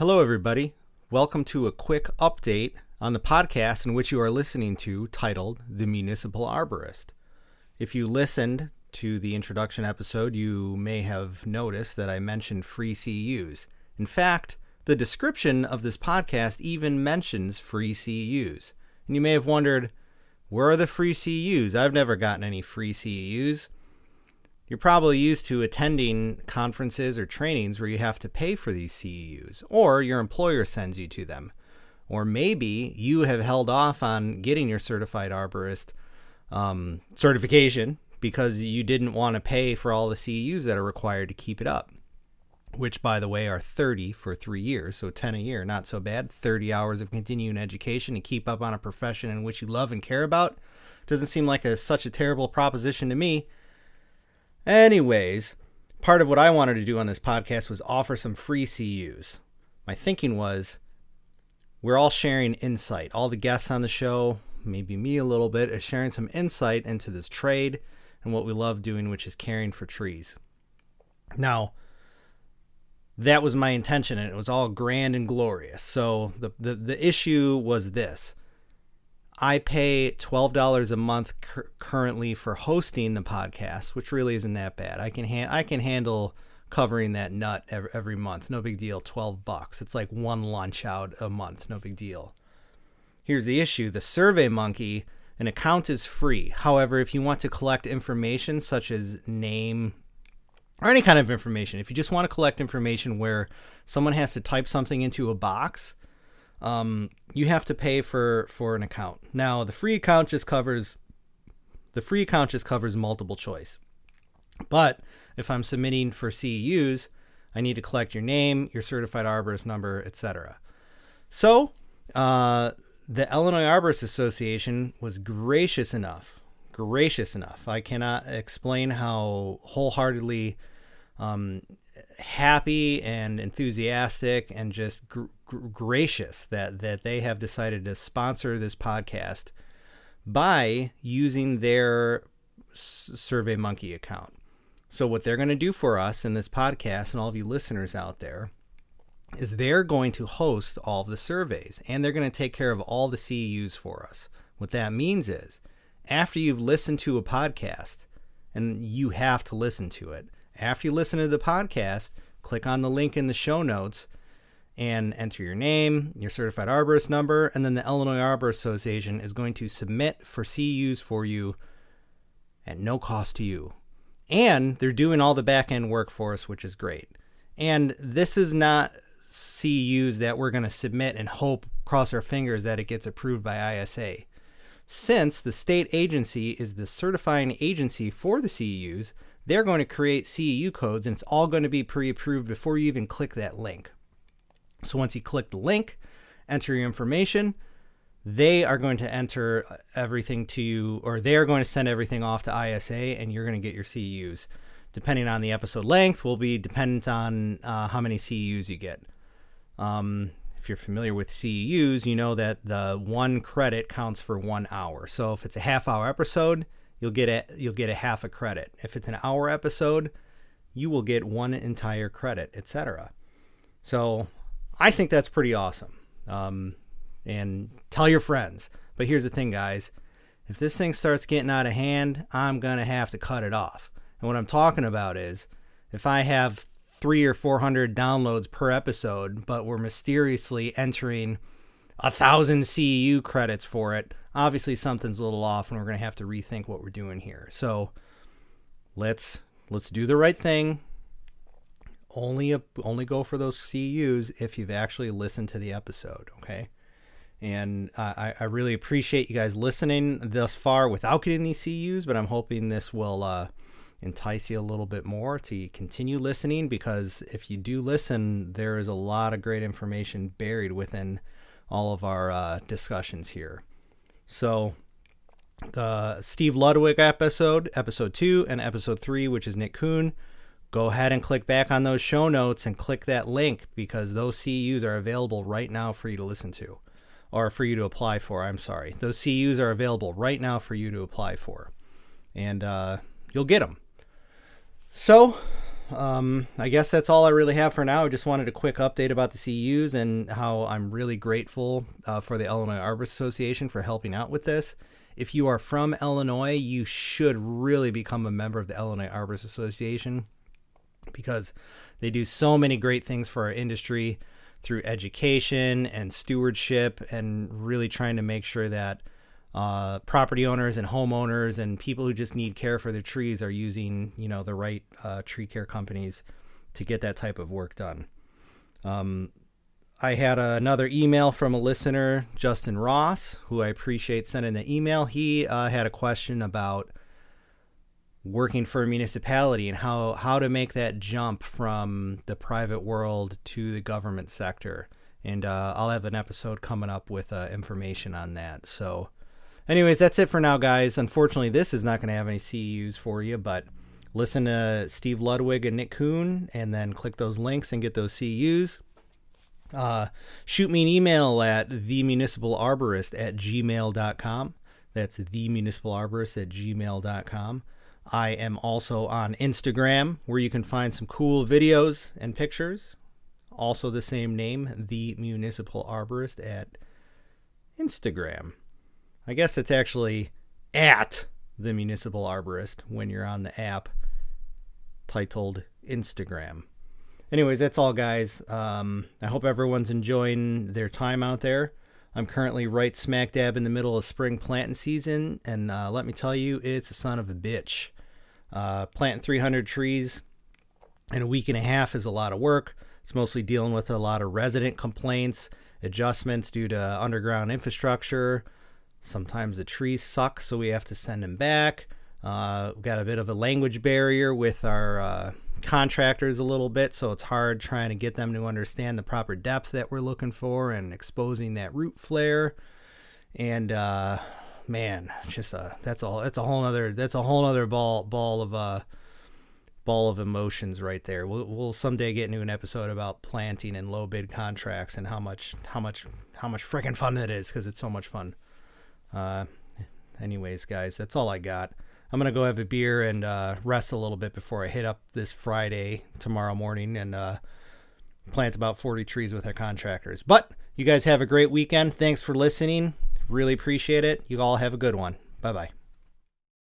Hello, everybody. Welcome to a quick update on the podcast in which you are listening to titled The Municipal Arborist. If you listened to the introduction episode, you may have noticed that I mentioned free CEUs. In fact, the description of this podcast even mentions free CEUs. And you may have wondered, where are the free CEUs? I've never gotten any free CEUs. You're probably used to attending conferences or trainings where you have to pay for these CEUs, or your employer sends you to them. Or maybe you have held off on getting your certified arborist um, certification because you didn't want to pay for all the CEUs that are required to keep it up, which, by the way, are 30 for three years, so 10 a year. Not so bad. 30 hours of continuing education to keep up on a profession in which you love and care about. Doesn't seem like a, such a terrible proposition to me. Anyways, part of what I wanted to do on this podcast was offer some free CEUs. My thinking was we're all sharing insight. All the guests on the show, maybe me a little bit, is sharing some insight into this trade and what we love doing, which is caring for trees. Now, that was my intention, and it was all grand and glorious. So the the, the issue was this. I pay twelve dollars a month cur- currently for hosting the podcast, which really isn't that bad. I can ha- I can handle covering that nut every, every month. No big deal. Twelve bucks. It's like one lunch out a month. No big deal. Here's the issue: the Survey Monkey, an account is free. However, if you want to collect information such as name or any kind of information, if you just want to collect information where someone has to type something into a box um, you have to pay for for an account. Now, the free account just covers the free account just covers multiple choice. But if I'm submitting for CEUs, I need to collect your name, your certified arborist number, etc. So, uh, the Illinois Arborist Association was gracious enough, gracious enough. I cannot explain how wholeheartedly um, happy and enthusiastic and just gr- gr- gracious that that they have decided to sponsor this podcast by using their Survey Monkey account. So what they're going to do for us in this podcast and all of you listeners out there is they're going to host all of the surveys and they're going to take care of all the CEUs for us. What that means is after you've listened to a podcast and you have to listen to it, after you listen to the podcast, click on the link in the show notes and enter your name, your certified arborist number, and then the Illinois Arbor Association is going to submit for CEUs for you at no cost to you. And they're doing all the back end work for us, which is great. And this is not CEUs that we're going to submit and hope, cross our fingers, that it gets approved by ISA. Since the state agency is the certifying agency for the CEUs, they're going to create CEU codes and it's all going to be pre approved before you even click that link. So once you click the link, enter your information, they are going to enter everything to you, or they are going to send everything off to ISA, and you're going to get your CEUs. Depending on the episode length, will be dependent on uh, how many CEUs you get. Um, if you're familiar with CEUs, you know that the one credit counts for one hour. So if it's a half hour episode, you'll get a you'll get a half a credit. If it's an hour episode, you will get one entire credit, etc. So I think that's pretty awesome. Um, and tell your friends. But here's the thing, guys. If this thing starts getting out of hand, I'm gonna have to cut it off. And what I'm talking about is if I have three or four hundred downloads per episode, but we're mysteriously entering a thousand CEU credits for it, obviously something's a little off, and we're going to have to rethink what we're doing here. So let's let's do the right thing. Only a, only go for those CEUs if you've actually listened to the episode, okay? And I, I really appreciate you guys listening thus far without getting these CEUs, but I'm hoping this will uh, entice you a little bit more to continue listening because if you do listen, there is a lot of great information buried within all of our uh, discussions here. So, the Steve Ludwig episode, episode two, and episode three, which is Nick Kuhn, go ahead and click back on those show notes and click that link because those CEUs are available right now for you to listen to or for you to apply for. I'm sorry. Those CEUs are available right now for you to apply for. And uh, you'll get them. So, um, I guess that's all I really have for now. I just wanted a quick update about the CEUs and how I'm really grateful uh, for the Illinois Arborist Association for helping out with this. If you are from Illinois, you should really become a member of the Illinois Arborist Association because they do so many great things for our industry through education and stewardship and really trying to make sure that uh, property owners and homeowners and people who just need care for their trees are using you know the right uh, tree care companies to get that type of work done. Um, I had another email from a listener, Justin Ross, who I appreciate sending the email. He uh, had a question about working for a municipality and how, how to make that jump from the private world to the government sector. And uh, I'll have an episode coming up with uh, information on that. So, anyways, that's it for now, guys. Unfortunately, this is not going to have any CEUs for you, but listen to Steve Ludwig and Nick Kuhn and then click those links and get those CEUs. Uh, shoot me an email at themunicipalarborist at gmail.com. That's themunicipalarborist at gmail.com. I am also on Instagram where you can find some cool videos and pictures. Also, the same name, The Municipal Arborist at Instagram. I guess it's actually at The Municipal Arborist when you're on the app titled Instagram anyways, that's all, guys. Um, I hope everyone's enjoying their time out there. I'm currently right smack dab in the middle of spring planting season, and uh, let me tell you, it's a son of a bitch. Uh, planting 300 trees in a week and a half is a lot of work. It's mostly dealing with a lot of resident complaints, adjustments due to underground infrastructure. Sometimes the trees suck, so we have to send them back. Uh, we've got a bit of a language barrier with our uh, contractors a little bit, so it's hard trying to get them to understand the proper depth that we're looking for and exposing that root flare. And uh, man, just a that's all that's a whole other that's a whole other ball ball of uh ball of emotions right there. We'll, we'll someday get into an episode about planting and low bid contracts and how much how much how much freaking fun that is because it's so much fun. Uh, anyways, guys, that's all I got. I'm gonna go have a beer and uh, rest a little bit before I hit up this Friday tomorrow morning and uh, plant about 40 trees with our contractors. But you guys have a great weekend. Thanks for listening. Really appreciate it. You all have a good one. Bye bye.